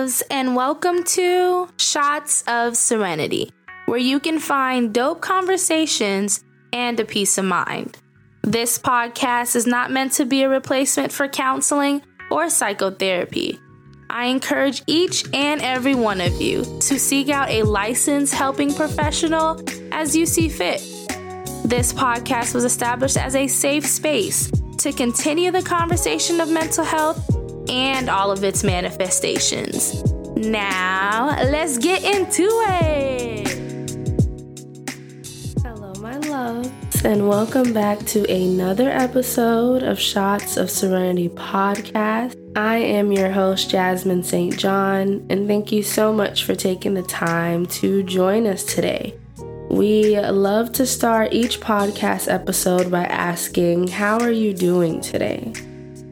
loves, and welcome to Shots of Serenity, where you can find dope conversations and a peace of mind. This podcast is not meant to be a replacement for counseling or psychotherapy. I encourage each and every one of you to seek out a licensed helping professional as you see fit. This podcast was established as a safe space to continue the conversation of mental health and all of its manifestations. Now, let's get into it. Hello, my loves, and welcome back to another episode of Shots of Serenity podcast. I am your host, Jasmine St. John, and thank you so much for taking the time to join us today. We love to start each podcast episode by asking, How are you doing today?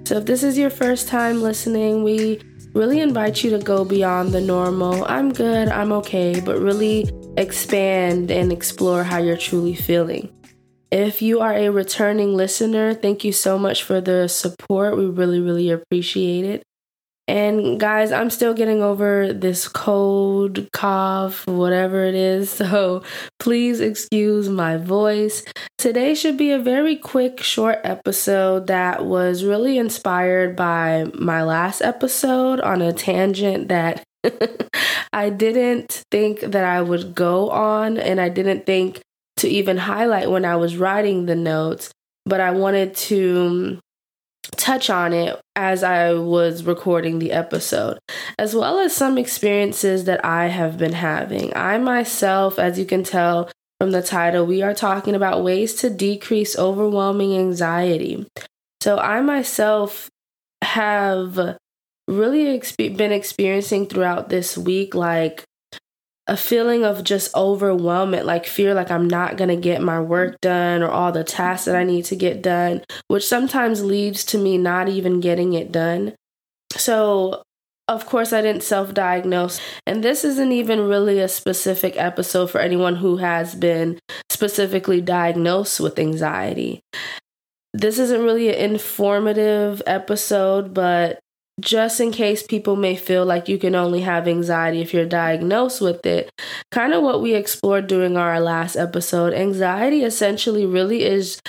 So, if this is your first time listening, we really invite you to go beyond the normal, I'm good, I'm okay, but really expand and explore how you're truly feeling. If you are a returning listener, thank you so much for the support. We really, really appreciate it. And guys, I'm still getting over this cold, cough, whatever it is. So please excuse my voice. Today should be a very quick, short episode that was really inspired by my last episode on a tangent that I didn't think that I would go on, and I didn't think to even highlight when I was writing the notes, but I wanted to touch on it as I was recording the episode, as well as some experiences that I have been having. I myself, as you can tell from the title, we are talking about ways to decrease overwhelming anxiety. So, I myself have really been experiencing throughout this week like a feeling of just overwhelmment, like fear like I'm not going to get my work done or all the tasks that I need to get done, which sometimes leads to me not even getting it done. So, of course, I didn't self diagnose. And this isn't even really a specific episode for anyone who has been specifically diagnosed with anxiety. This isn't really an informative episode, but just in case people may feel like you can only have anxiety if you're diagnosed with it, kind of what we explored during our last episode, anxiety essentially really is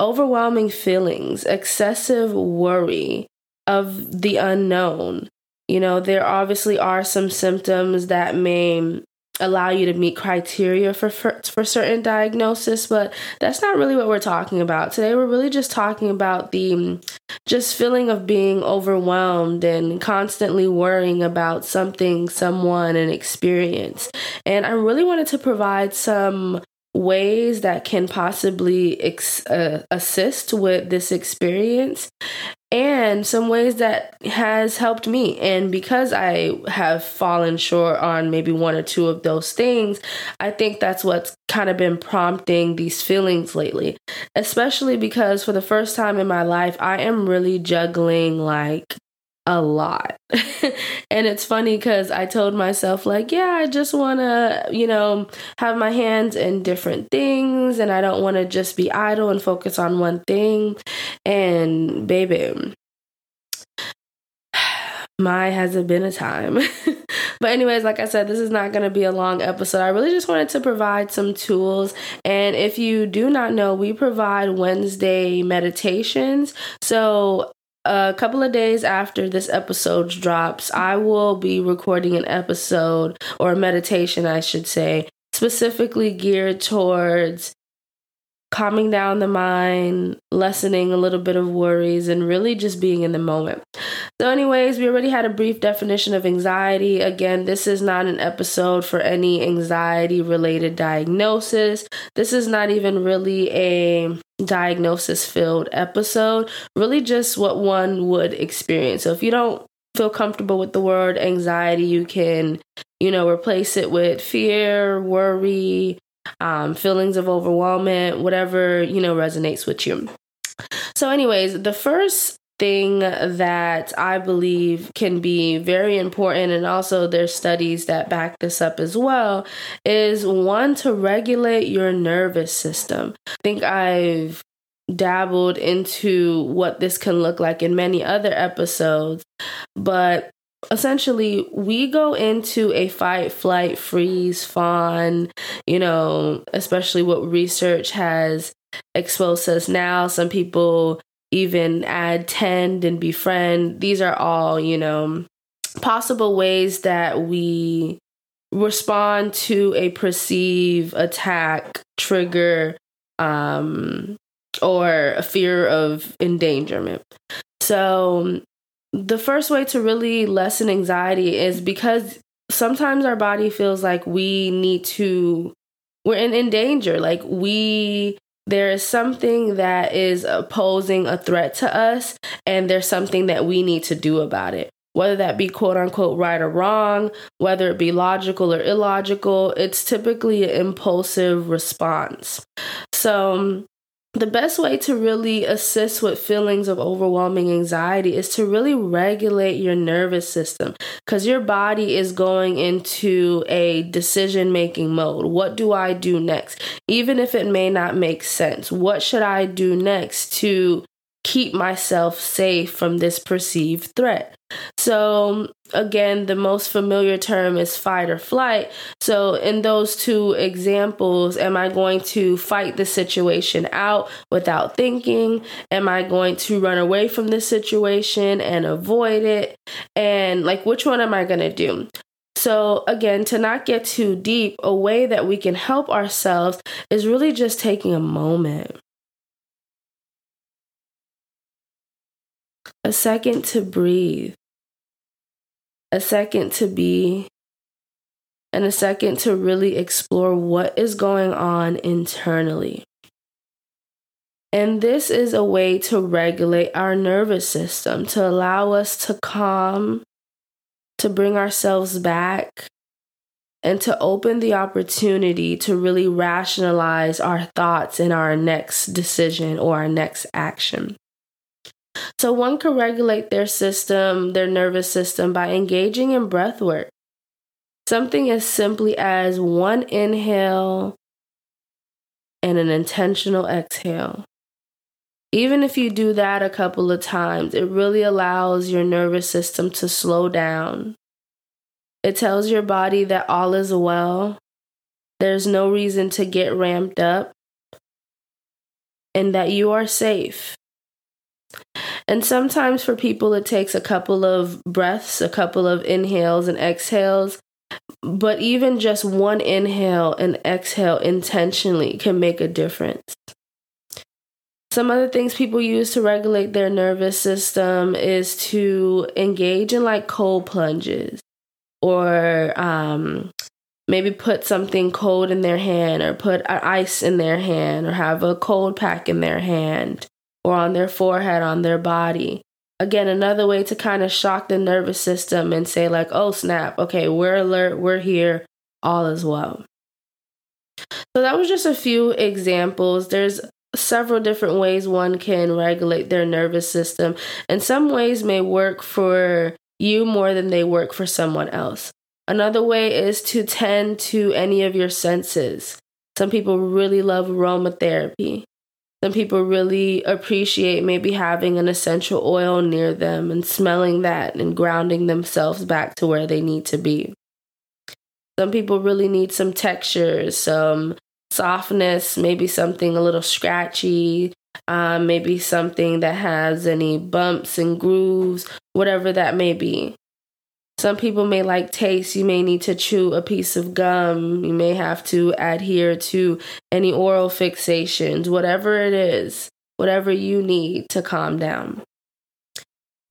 overwhelming feelings, excessive worry of the unknown. You know, there obviously are some symptoms that may allow you to meet criteria for, for for certain diagnosis but that's not really what we're talking about. Today we're really just talking about the just feeling of being overwhelmed and constantly worrying about something someone an experience. And i really wanted to provide some ways that can possibly ex- uh, assist with this experience and some ways that has helped me. And because i have fallen short on maybe one or two of those things i think that's what's kind of been prompting these feelings lately. Especially because for the first time in my life i am really juggling like a lot. and it's funny because I told myself, like, yeah, I just want to, you know, have my hands in different things and I don't want to just be idle and focus on one thing. And baby, my hasn't been a time. but anyways, like I said, this is not going to be a long episode. I really just wanted to provide some tools. And if you do not know, we provide Wednesday meditations. So a couple of days after this episode drops, I will be recording an episode or a meditation, I should say, specifically geared towards calming down the mind, lessening a little bit of worries, and really just being in the moment. So, anyways, we already had a brief definition of anxiety. Again, this is not an episode for any anxiety related diagnosis. This is not even really a diagnosis filled episode, really just what one would experience. So, if you don't feel comfortable with the word anxiety, you can, you know, replace it with fear, worry, um, feelings of overwhelmment, whatever, you know, resonates with you. So, anyways, the first thing that I believe can be very important, and also there's studies that back this up as well, is one to regulate your nervous system. I think I've dabbled into what this can look like in many other episodes, but essentially we go into a fight, flight, freeze, fawn, you know, especially what research has exposed us now. Some people even add tend and befriend. These are all, you know, possible ways that we respond to a perceived attack, trigger, um, or a fear of endangerment. So, the first way to really lessen anxiety is because sometimes our body feels like we need to, we're in, in danger. Like we there is something that is posing a threat to us, and there's something that we need to do about it. Whether that be quote unquote right or wrong, whether it be logical or illogical, it's typically an impulsive response. So, um, the best way to really assist with feelings of overwhelming anxiety is to really regulate your nervous system because your body is going into a decision making mode. What do I do next? Even if it may not make sense, what should I do next to keep myself safe from this perceived threat? So, again, the most familiar term is fight or flight. So, in those two examples, am I going to fight the situation out without thinking? Am I going to run away from the situation and avoid it? And, like, which one am I going to do? So, again, to not get too deep, a way that we can help ourselves is really just taking a moment. A second to breathe a second to be, and a second to really explore what is going on internally. And this is a way to regulate our nervous system, to allow us to calm, to bring ourselves back, and to open the opportunity to really rationalize our thoughts in our next decision or our next action. So one can regulate their system, their nervous system, by engaging in breath work. Something as simply as one inhale and an intentional exhale. Even if you do that a couple of times, it really allows your nervous system to slow down. It tells your body that all is well. There's no reason to get ramped up and that you are safe. And sometimes for people, it takes a couple of breaths, a couple of inhales and exhales. But even just one inhale and exhale intentionally can make a difference. Some other things people use to regulate their nervous system is to engage in like cold plunges or um, maybe put something cold in their hand or put ice in their hand or have a cold pack in their hand or on their forehead, on their body. Again, another way to kind of shock the nervous system and say, like, oh, snap, okay, we're alert, we're here, all is well. So, that was just a few examples. There's several different ways one can regulate their nervous system, and some ways may work for you more than they work for someone else. Another way is to tend to any of your senses. Some people really love aromatherapy. Some people really appreciate maybe having an essential oil near them and smelling that and grounding themselves back to where they need to be. Some people really need some textures, some softness, maybe something a little scratchy, um, maybe something that has any bumps and grooves, whatever that may be. Some people may like taste. You may need to chew a piece of gum. You may have to adhere to any oral fixations, whatever it is, whatever you need to calm down.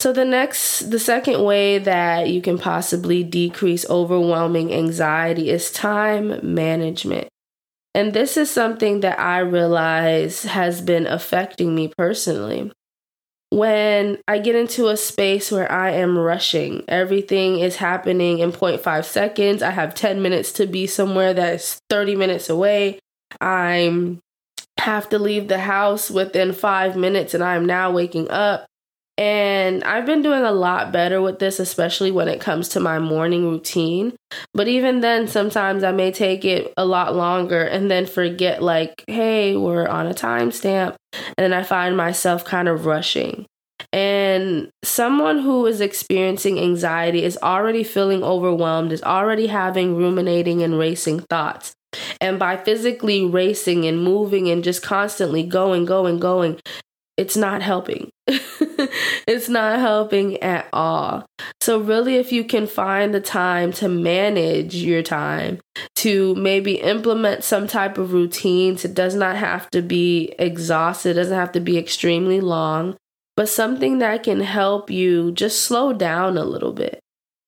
So, the next, the second way that you can possibly decrease overwhelming anxiety is time management. And this is something that I realize has been affecting me personally when I get into a space where I am rushing, everything is happening in 0.5 seconds. I have 10 minutes to be somewhere that's 30 minutes away. I'm have to leave the house within 5 minutes and I'm now waking up. And I've been doing a lot better with this, especially when it comes to my morning routine. But even then, sometimes I may take it a lot longer and then forget, like, hey, we're on a timestamp. And then I find myself kind of rushing. And someone who is experiencing anxiety is already feeling overwhelmed, is already having ruminating and racing thoughts. And by physically racing and moving and just constantly going, going, going, it's not helping. it's not helping at all. So, really, if you can find the time to manage your time, to maybe implement some type of routines, it does not have to be exhausted, it doesn't have to be extremely long, but something that can help you just slow down a little bit.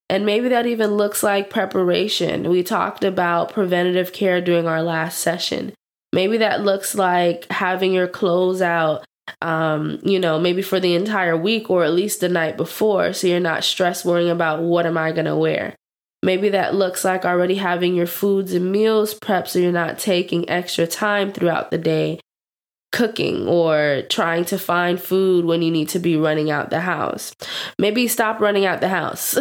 And maybe that even looks like preparation. We talked about preventative care during our last session. Maybe that looks like having your clothes out, um, you know, maybe for the entire week or at least the night before. So you're not stressed worrying about what am I to wear. Maybe that looks like already having your foods and meals prepped so you're not taking extra time throughout the day cooking or trying to find food when you need to be running out the house. Maybe stop running out the house.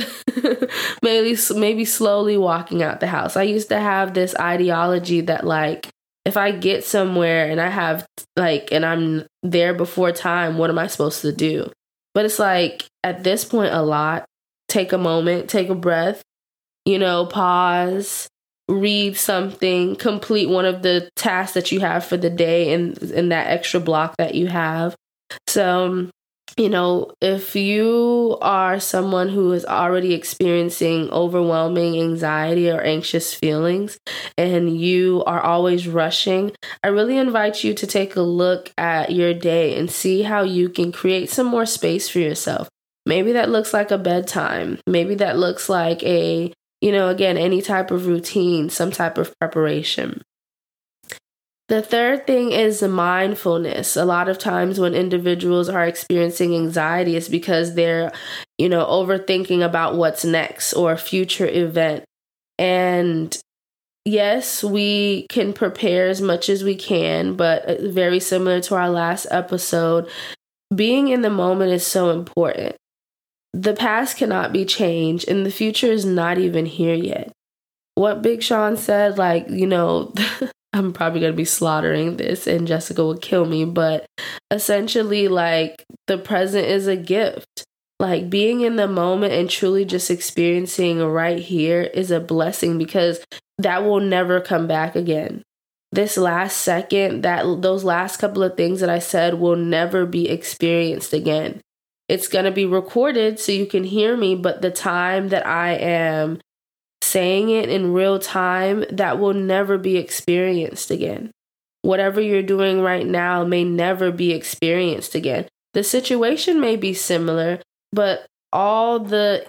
maybe maybe slowly walking out the house. I used to have this ideology that like if I get somewhere and I have like and I'm there before time, what am I supposed to do? But it's like at this point a lot. Take a moment, take a breath, you know, pause, read something, complete one of the tasks that you have for the day and in that extra block that you have. So, um, you know, if you are someone who is already experiencing overwhelming anxiety or anxious feelings and you are always rushing, I really invite you to take a look at your day and see how you can create some more space for yourself. Maybe that looks like a bedtime. Maybe that looks like a you know, again, any type of routine, some type of preparation. The third thing is mindfulness. A lot of times when individuals are experiencing anxiety, it's because they're, you know, overthinking about what's next or a future event. And yes, we can prepare as much as we can, but uh, very similar to our last episode, being in the moment is so important. The past cannot be changed, and the future is not even here yet. What Big Sean said, like, you know, I'm probably going to be slaughtering this and Jessica will kill me, but essentially, like, the present is a gift. Like, being in the moment and truly just experiencing right here is a blessing because that will never come back again. This last second, that those last couple of things that I said will never be experienced again. It's going to be recorded so you can hear me, but the time that I am saying it in real time, that will never be experienced again. Whatever you're doing right now may never be experienced again. The situation may be similar, but all the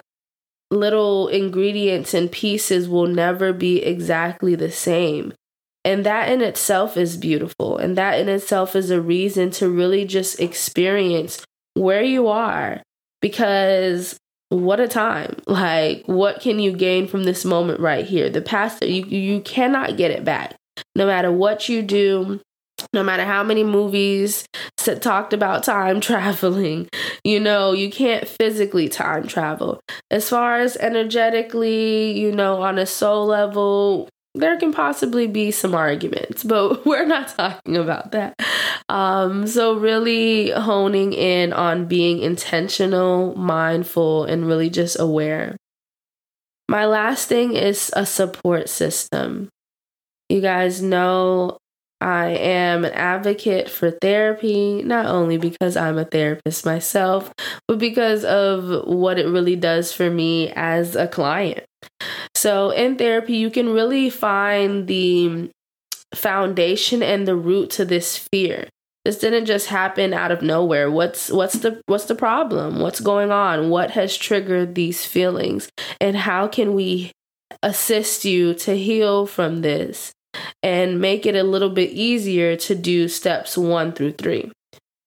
little ingredients and pieces will never be exactly the same. And that in itself is beautiful. And that in itself is a reason to really just experience where you are because what a time. Like what can you gain from this moment right here? The past you you cannot get it back. No matter what you do no matter how many movies talked about time traveling you know you can't physically time travel. As far as energetically you know on a soul level there can possibly be some arguments, but we're not talking about that. Um, so, really honing in on being intentional, mindful, and really just aware. My last thing is a support system. You guys know I am an advocate for therapy, not only because I'm a therapist myself, but because of what it really does for me as a client. So, in therapy, you can really find the foundation and the root to this fear. This didn't just happen out of nowhere. What's what's the what's the problem? What's going on? What has triggered these feelings? And how can we assist you to heal from this and make it a little bit easier to do steps 1 through 3?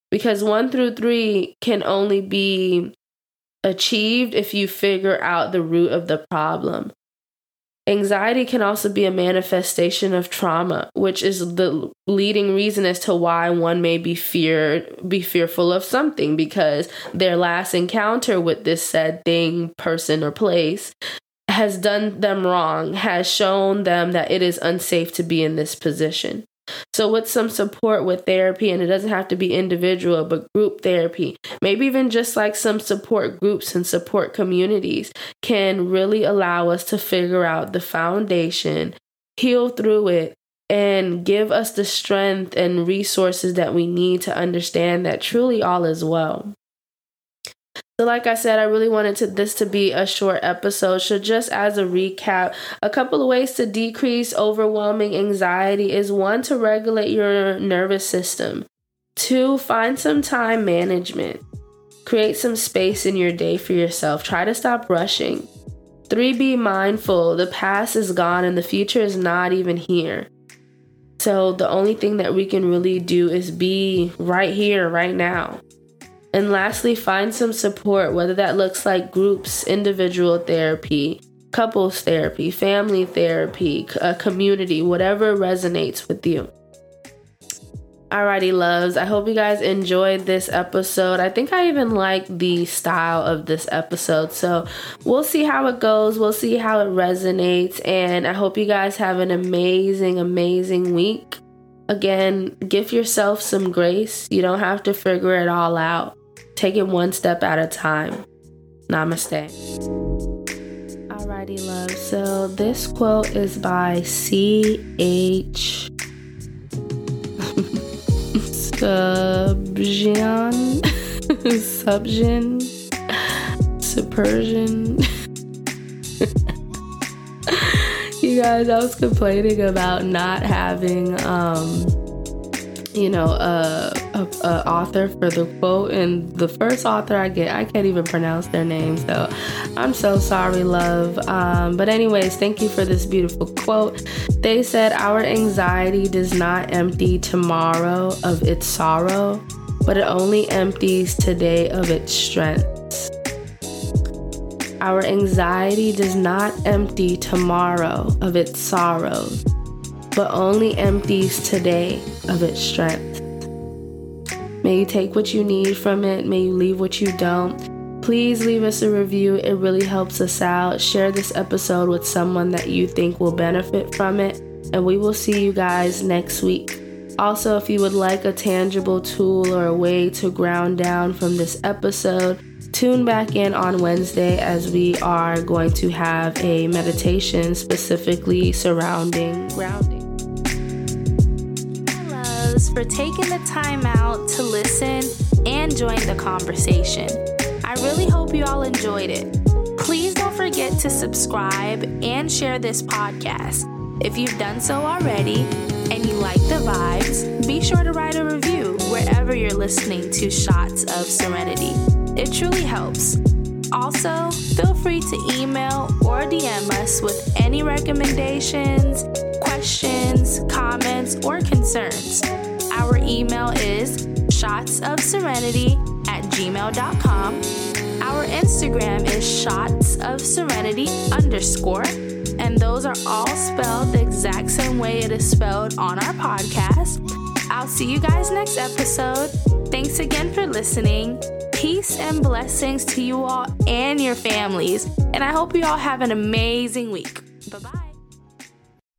Because 1 through 3 can only be achieved if you figure out the root of the problem. Anxiety can also be a manifestation of trauma, which is the leading reason as to why one may be feared, be fearful of something because their last encounter with this said thing, person, or place has done them wrong, has shown them that it is unsafe to be in this position. So, with some support with therapy, and it doesn't have to be individual, but group therapy, maybe even just like some support groups and support communities can really allow us to figure out the foundation, heal through it, and give us the strength and resources that we need to understand that truly all is well. So, like I said, I really wanted to, this to be a short episode. So, just as a recap, a couple of ways to decrease overwhelming anxiety is one, to regulate your nervous system, two, find some time management, create some space in your day for yourself, try to stop rushing. Three, be mindful. The past is gone and the future is not even here. So, the only thing that we can really do is be right here, right now. And lastly, find some support, whether that looks like groups, individual therapy, couples therapy, family therapy, a community, whatever resonates with you. Alrighty, loves. I hope you guys enjoyed this episode. I think I even like the style of this episode. So we'll see how it goes. We'll see how it resonates. And I hope you guys have an amazing, amazing week. Again, give yourself some grace. You don't have to figure it all out. Take it one step at a time. Namaste. Alrighty, love. So this quote is by C.H. Subjian. Subjian. Supersion. you guys, I was complaining about not having um you know, a, author for the quote, and the first author I get, I can't even pronounce their name, so I'm so sorry, love. Um, but anyways, thank you for this beautiful quote. They said, "Our anxiety does not empty tomorrow of its sorrow, but it only empties today of its strength." Our anxiety does not empty tomorrow of its sorrows, but only empties today of its strength. May you take what you need from it, may you leave what you don't. Please leave us a review, it really helps us out. Share this episode with someone that you think will benefit from it, and we will see you guys next week. Also, if you would like a tangible tool or a way to ground down from this episode, tune back in on Wednesday as we are going to have a meditation specifically surrounding grounding for taking the time out to listen and join the conversation. I really hope you all enjoyed it. Please don't forget to subscribe and share this podcast. If you've done so already and you like the vibes, be sure to write a review wherever you're listening to Shots of Serenity. It truly helps. Also, feel free to email or DM us with any recommendations, questions, comments, or concerns. Our email is shotsofserenity at gmail.com. Our Instagram is shots of serenity underscore, and those are all spelled the exact same way it is spelled on our podcast. I'll see you guys next episode. Thanks again for listening. Peace and blessings to you all and your families. And I hope you all have an amazing week. Bye bye.